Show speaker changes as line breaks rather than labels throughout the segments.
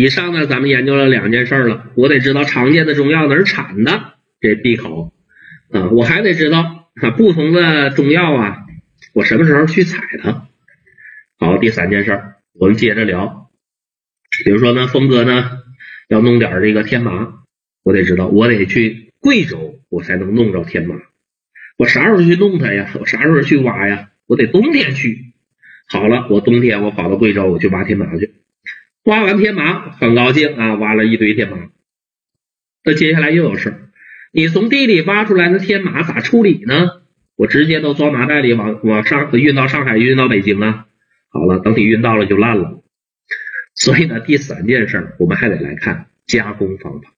以上呢，咱们研究了两件事了。我得知道常见的中药哪儿产的，这必考啊。我还得知道啊，不同的中药啊，我什么时候去采它。好，第三件事，我们接着聊。比如说呢，峰哥呢要弄点这个天麻，我得知道，我得去贵州，我才能弄着天麻。我啥时候去弄它呀？我啥时候去挖呀？我得冬天去。好了，我冬天我跑到贵州，我去挖天麻去。挖完天麻很高兴啊，挖了一堆天麻。那接下来又有事，你从地里挖出来的天麻咋处理呢？我直接都装麻袋里往往上运到上海，运到北京啊。好了，等你运到了就烂了。所以呢，第三件事我们还得来看加工方法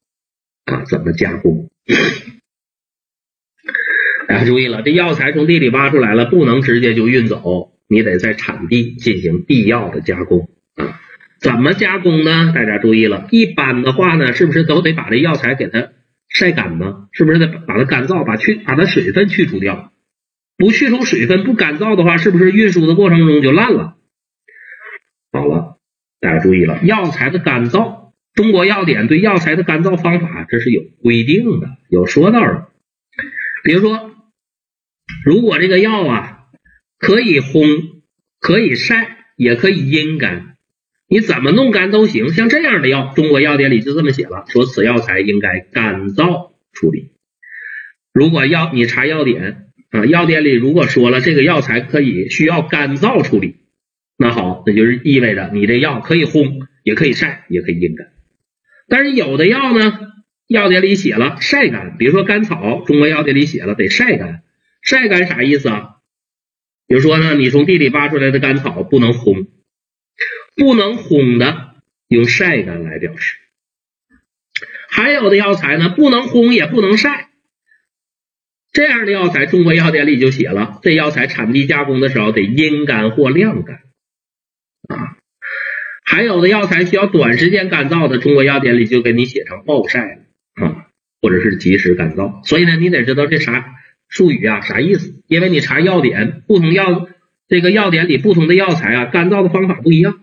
啊，怎么加工？大家注意了，这药材从地里挖出来了，不能直接就运走，你得在产地进行必要的加工啊。怎么加工呢？大家注意了，一般的话呢，是不是都得把这药材给它晒干呢？是不是得把它干燥，把去把它水分去除掉？不去除水分，不干燥的话，是不是运输的过程中就烂了？好了，大家注意了，药材的干燥，中国药典对药材的干燥方法这是有规定的，有说道的。比如说，如果这个药啊可以烘，可以晒，也可以阴干。你怎么弄干都行，像这样的药，中国药典里就这么写了，说此药材应该干燥处理。如果药你查药典啊，药典里如果说了这个药材可以需要干燥处理，那好，那就是意味着你这药可以烘，也可以晒，也可以阴干。但是有的药呢，药典里写了晒干，比如说甘草，中国药典里写了得晒干。晒干啥意思啊？比如说呢，你从地里挖出来的甘草不能烘。不能烘的，用晒干来表示。还有的药材呢，不能烘也不能晒，这样的药材，中国药典里就写了，这药材产地加工的时候得阴干或晾干啊。还有的药材需要短时间干燥的，中国药典里就给你写成暴晒了啊，或者是及时干燥。所以呢，你得知道这啥术语啊，啥意思？因为你查药典，不同药这个药典里不同的药材啊，干燥的方法不一样。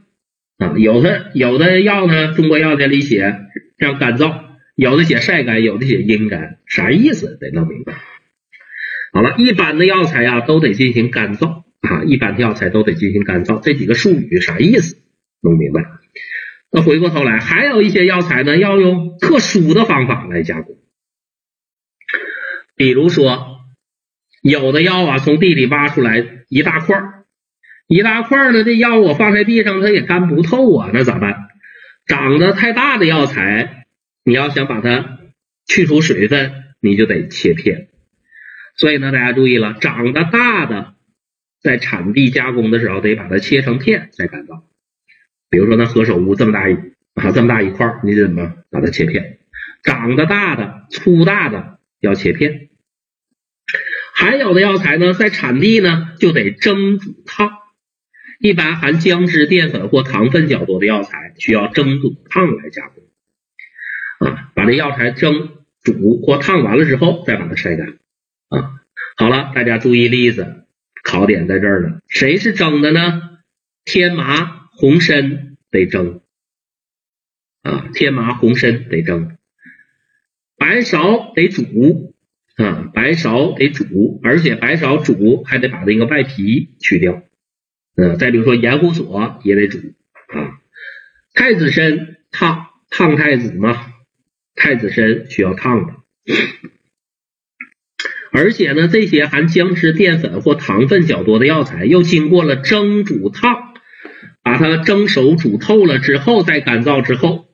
啊，有的有的药呢，中国药典里写叫干燥，有的写晒干，有的写阴干，啥意思得弄明白。好了，一般的药材啊都得进行干燥啊，一般的药材都得进行干燥，这几个术语啥意思弄明白？那回过头来，还有一些药材呢要用特殊的方法来加工，比如说有的药啊从地里挖出来一大块。一大块呢，这药我放在地上，它也干不透啊，那咋办？长得太大的药材，你要想把它去除水分，你就得切片。所以呢，大家注意了，长得大的在产地加工的时候，得把它切成片再干燥。比如说那何首乌这么大一啊，这么大一块，你怎么把它切片？长得大的、粗大的要切片。还有的药材呢，在产地呢就得蒸煮烫。一般含姜汁、淀粉或糖分较多的药材，需要蒸煮烫来加工。啊，把这药材蒸煮或烫完了之后，再把它晒干。啊，好了，大家注意例子，考点在这儿呢。谁是蒸的呢？天麻、红参得蒸。啊，天麻、红参得蒸。白芍得煮。啊，白芍得煮，而且白芍煮还得把那个外皮去掉。嗯，再比如说盐胡索也得煮啊，太子参烫烫太子嘛，太子参需要烫的，而且呢，这些含姜汁、淀粉或糖分较多的药材，又经过了蒸、煮、烫，把它蒸熟、煮透了之后，再干燥之后，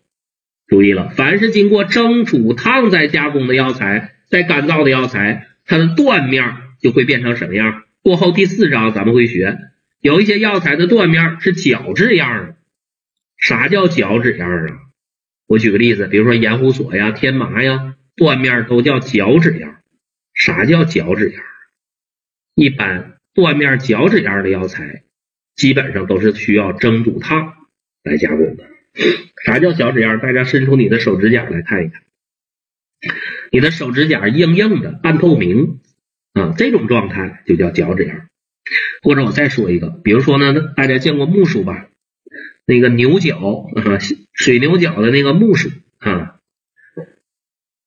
注意了，凡是经过蒸、煮、烫再加工的药材，再干燥的药材，它的断面就会变成什么样？过后第四章咱们会学。有一些药材的断面是角质样的，啥叫角质样啊？我举个例子，比如说盐胡索呀、天麻呀，断面都叫角质样。啥叫角质样？一般断面角质样的药材，基本上都是需要蒸、煮、烫来加工的。啥叫角质样？大家伸出你的手指甲来看一看，你的手指甲硬硬的、半透明啊，这种状态就叫角质样。或者我再说一个，比如说呢，大家见过木薯吧？那个牛角啊，水牛角的那个木薯啊，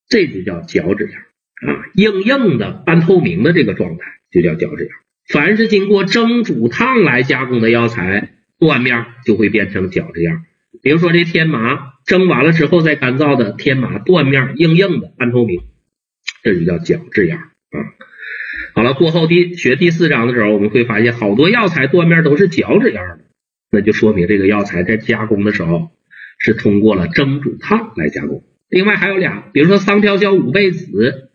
这就叫角质样啊，硬硬的半透明的这个状态就叫角质样。凡是经过蒸、煮、烫来加工的药材，断面就会变成角质样。比如说这天麻，蒸完了之后再干燥的天麻，断面硬硬的半透明，这就叫角质样啊。好了，过后第学第四章的时候，我们会发现好多药材断面都是脚趾样的。那就说明这个药材在加工的时候是通过了蒸、煮、烫来加工。另外还有俩，比如说桑条硝、五倍子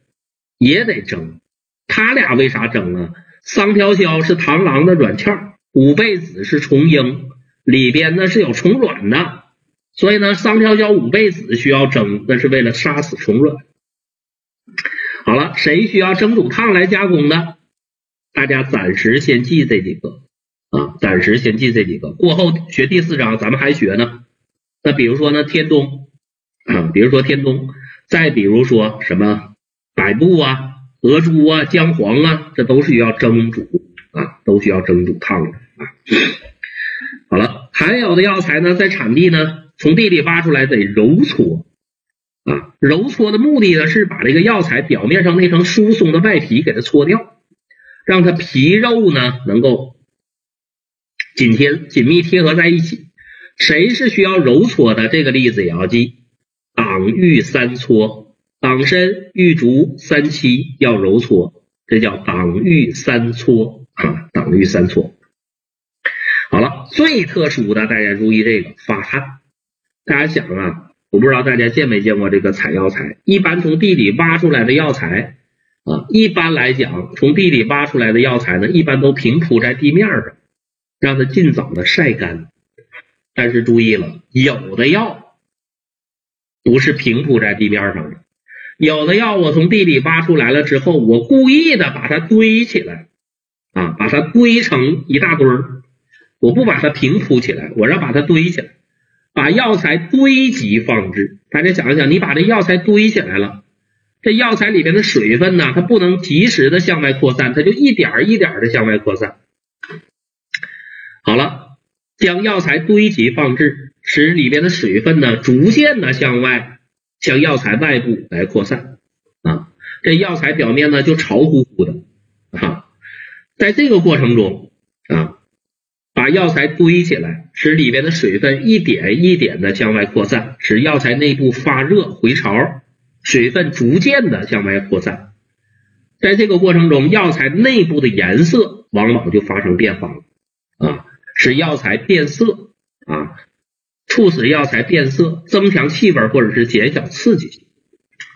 也得蒸，它俩为啥蒸呢？桑条硝是螳螂的软壳，五倍子是虫蛹，里边呢是有虫卵的，所以呢桑条硝、五倍子需要蒸，那是为了杀死虫卵。好了，谁需要蒸、煮、烫来加工的？大家暂时先记这几个。啊，暂时先记这几个，过后学第四章咱们还学呢。那比如说呢，天冬啊，比如说天冬，再比如说什么百部啊、鹅珠啊、姜黄啊，这都是需要蒸煮啊，都需要蒸煮烫的啊。好了，还有的药材呢，在产地呢，从地里挖出来得揉搓啊，揉搓的目的呢，是把这个药材表面上那层疏松的外皮给它搓掉，让它皮肉呢能够。紧贴紧密贴合在一起，谁是需要揉搓的？这个例子也要记：党玉三搓，党参、玉竹、三七要揉搓，这叫党玉三搓啊，党玉三搓。好了，最特殊的，大家注意这个发汗。大家想啊，我不知道大家见没见过这个采药材？一般从地里挖出来的药材啊，一般来讲，从地里挖出来的药材呢，一般都平铺在地面上。让它尽早的晒干，但是注意了，有的药不是平铺在地面上的，有的药我从地里挖出来了之后，我故意的把它堆起来啊，把它堆成一大堆儿，我不把它平铺起来，我让把它堆起来，把药材堆积放置。大家想一想，你把这药材堆起来了，这药材里边的水分呢，它不能及时的向外扩散，它就一点一点的向外扩散。好了，将药材堆积放置，使里边的水分呢逐渐的向外，向药材外部来扩散啊。这药材表面呢就潮乎乎的啊。在这个过程中啊，把药材堆起来，使里边的水分一点一点的向外扩散，使药材内部发热回潮，水分逐渐的向外扩散。在这个过程中，药材内部的颜色往往就发生变化了啊。使药材变色啊，促使药材变色，增强气味或者是减小刺激性，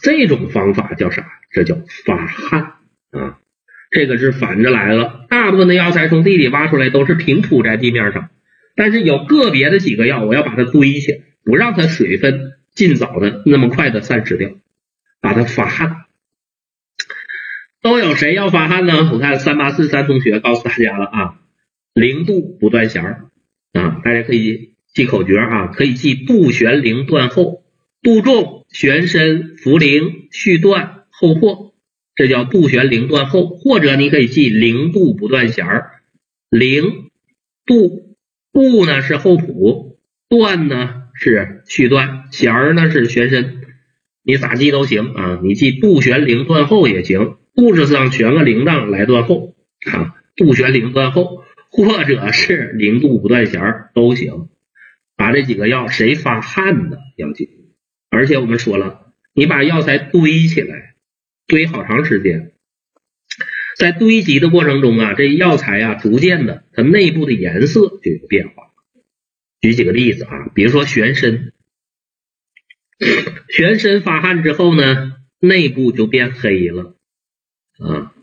这种方法叫啥？这叫发汗啊。这个是反着来了。大部分的药材从地里挖出来都是平铺在地面上，但是有个别的几个药，我要把它堆起来，不让它水分尽早的那么快的散失掉，把它发汗。都有谁要发汗呢？我看三八四三同学告诉大家了啊。零度不断弦儿啊，大家可以记口诀啊，可以记度悬铃断后，度重悬深茯苓续断后破，这叫杜悬铃断后。或者你可以记零度不断弦儿，零度度呢是后谱，断呢是续断，弦儿呢是悬身，你咋记都行啊。你记杜悬铃断后也行，肚子上悬个铃铛来断后啊，杜悬铃断后。或者是零度不断弦儿都行，把这几个药谁发汗的要记。而且我们说了，你把药材堆起来，堆好长时间，在堆积的过程中啊，这药材啊，逐渐的它内部的颜色就有变化。举几个例子啊，比如说玄参，玄参发汗之后呢，内部就变黑了啊。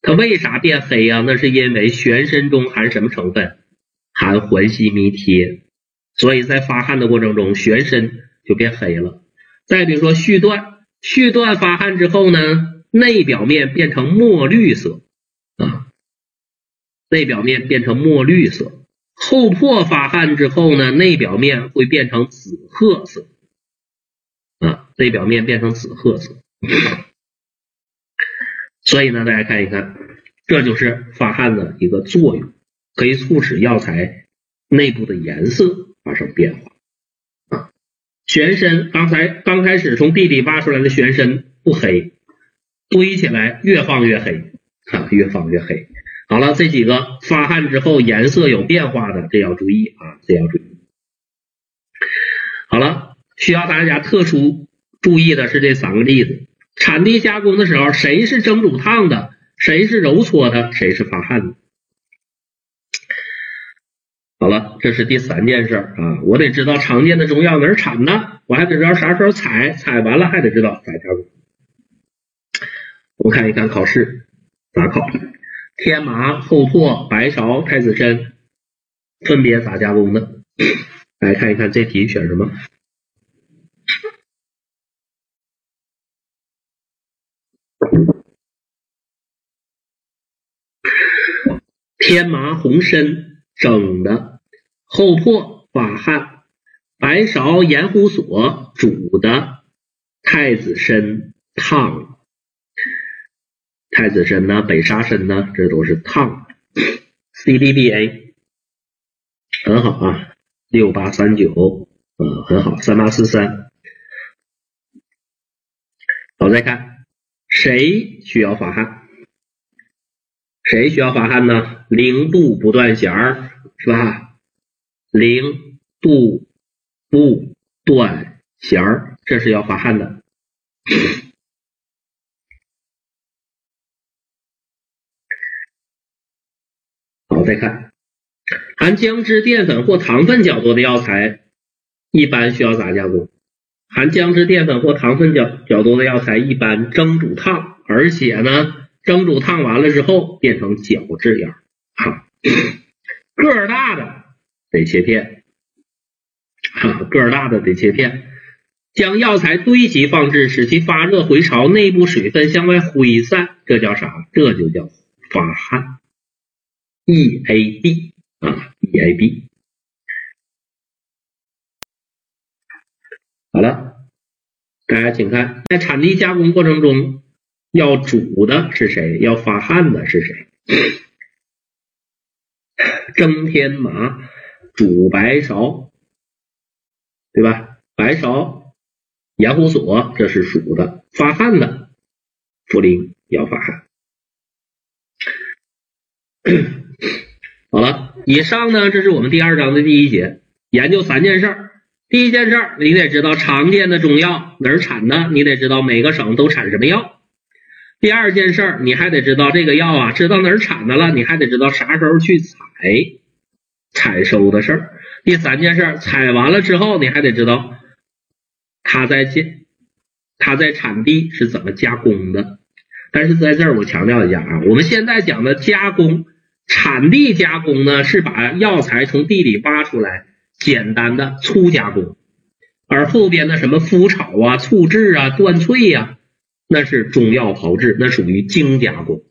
它为啥变黑呀？那是因为玄参中含什么成分？含环西醚贴，所以在发汗的过程中，玄参就变黑了。再比如说续断，续断发汗之后呢，内表面变成墨绿色啊，内表面变成墨绿色。后破发汗之后呢，内表面会变成紫褐色啊，内表面变成紫褐色。所以呢，大家看一看，这就是发汗的一个作用，可以促使药材内部的颜色发生变化。玄参刚才刚开始从地里挖出来的玄参不黑，堆起来越放越黑啊，越放越黑。好了，这几个发汗之后颜色有变化的，这要注意啊，这要注意。好了，需要大家特殊注意的是这三个例子。产地加工的时候，谁是蒸煮烫的，谁是揉搓的，谁是发汗的。好了，这是第三件事啊，我得知道常见的中药哪儿产的，我还得知道啥时候采，采完了还得知道咋加工。我看一看考试咋考。天麻、厚朴、白芍、太子参分别咋加工的？来看一看这题选什么？天麻、红参整的，厚破发汗，白芍、盐胡索煮的，太子参烫。太子参呢，北沙参呢，这都是烫。C D B A 很好啊，六八三九，嗯，很好，三八四三。好，再看谁需要发汗？谁需要发汗呢？零度不断弦儿是吧？零度不断弦儿，这是要发汗的。好再看含姜汁、淀粉或糖分较多的药材，一般需要咋加工？含姜汁、淀粉或糖分较较多的药材，一般蒸煮烫，而且呢，蒸煮烫完了之后变成角质样。哈，个儿大的得切片，哈，个儿大的得切片。将药材堆积放置，使其发热回潮，内部水分向外挥散，这叫啥？这就叫发汗。E A B 啊，E A B，好了，大家请看，在产地加工过程中，要煮的是谁？要发汗的是谁？蒸天麻，煮白芍，对吧？白芍、盐胡索，这是属的，发汗的茯苓要发汗。好了，以上呢，这是我们第二章的第一节，研究三件事儿。第一件事儿，你得知道常见的中药哪儿产的，你得知道每个省都产什么药。第二件事儿，你还得知道这个药啊，知道哪儿产的了，你还得知道啥时候去采，采收的事儿。第三件事，采完了之后，你还得知道它在建，它在产地是怎么加工的。但是在这儿我强调一下啊，我们现在讲的加工。产地加工呢，是把药材从地里挖出来，简单的粗加工；而后边的什么麸炒啊、醋制啊、断萃呀，那是中药炮制，那属于精加工。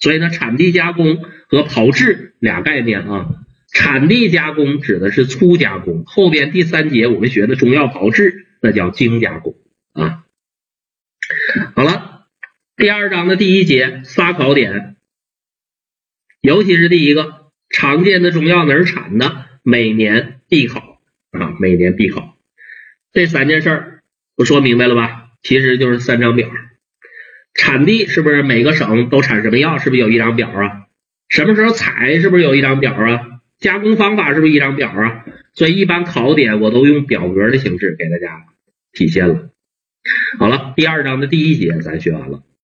所以呢，产地加工和炮制俩概念啊。产地加工指的是粗加工，后边第三节我们学的中药炮制，那叫精加工啊。好了，第二章的第一节仨考点。尤其是第一个常见的中药哪儿产的，每年必考啊，每年必考。这三件事儿我说明白了吧？其实就是三张表。产地是不是每个省都产什么药？是不是有一张表啊？什么时候采？是不是有一张表啊？加工方法是不是一张表啊？所以一般考点我都用表格的形式给大家体现了。好了，第二章的第一节咱学完了。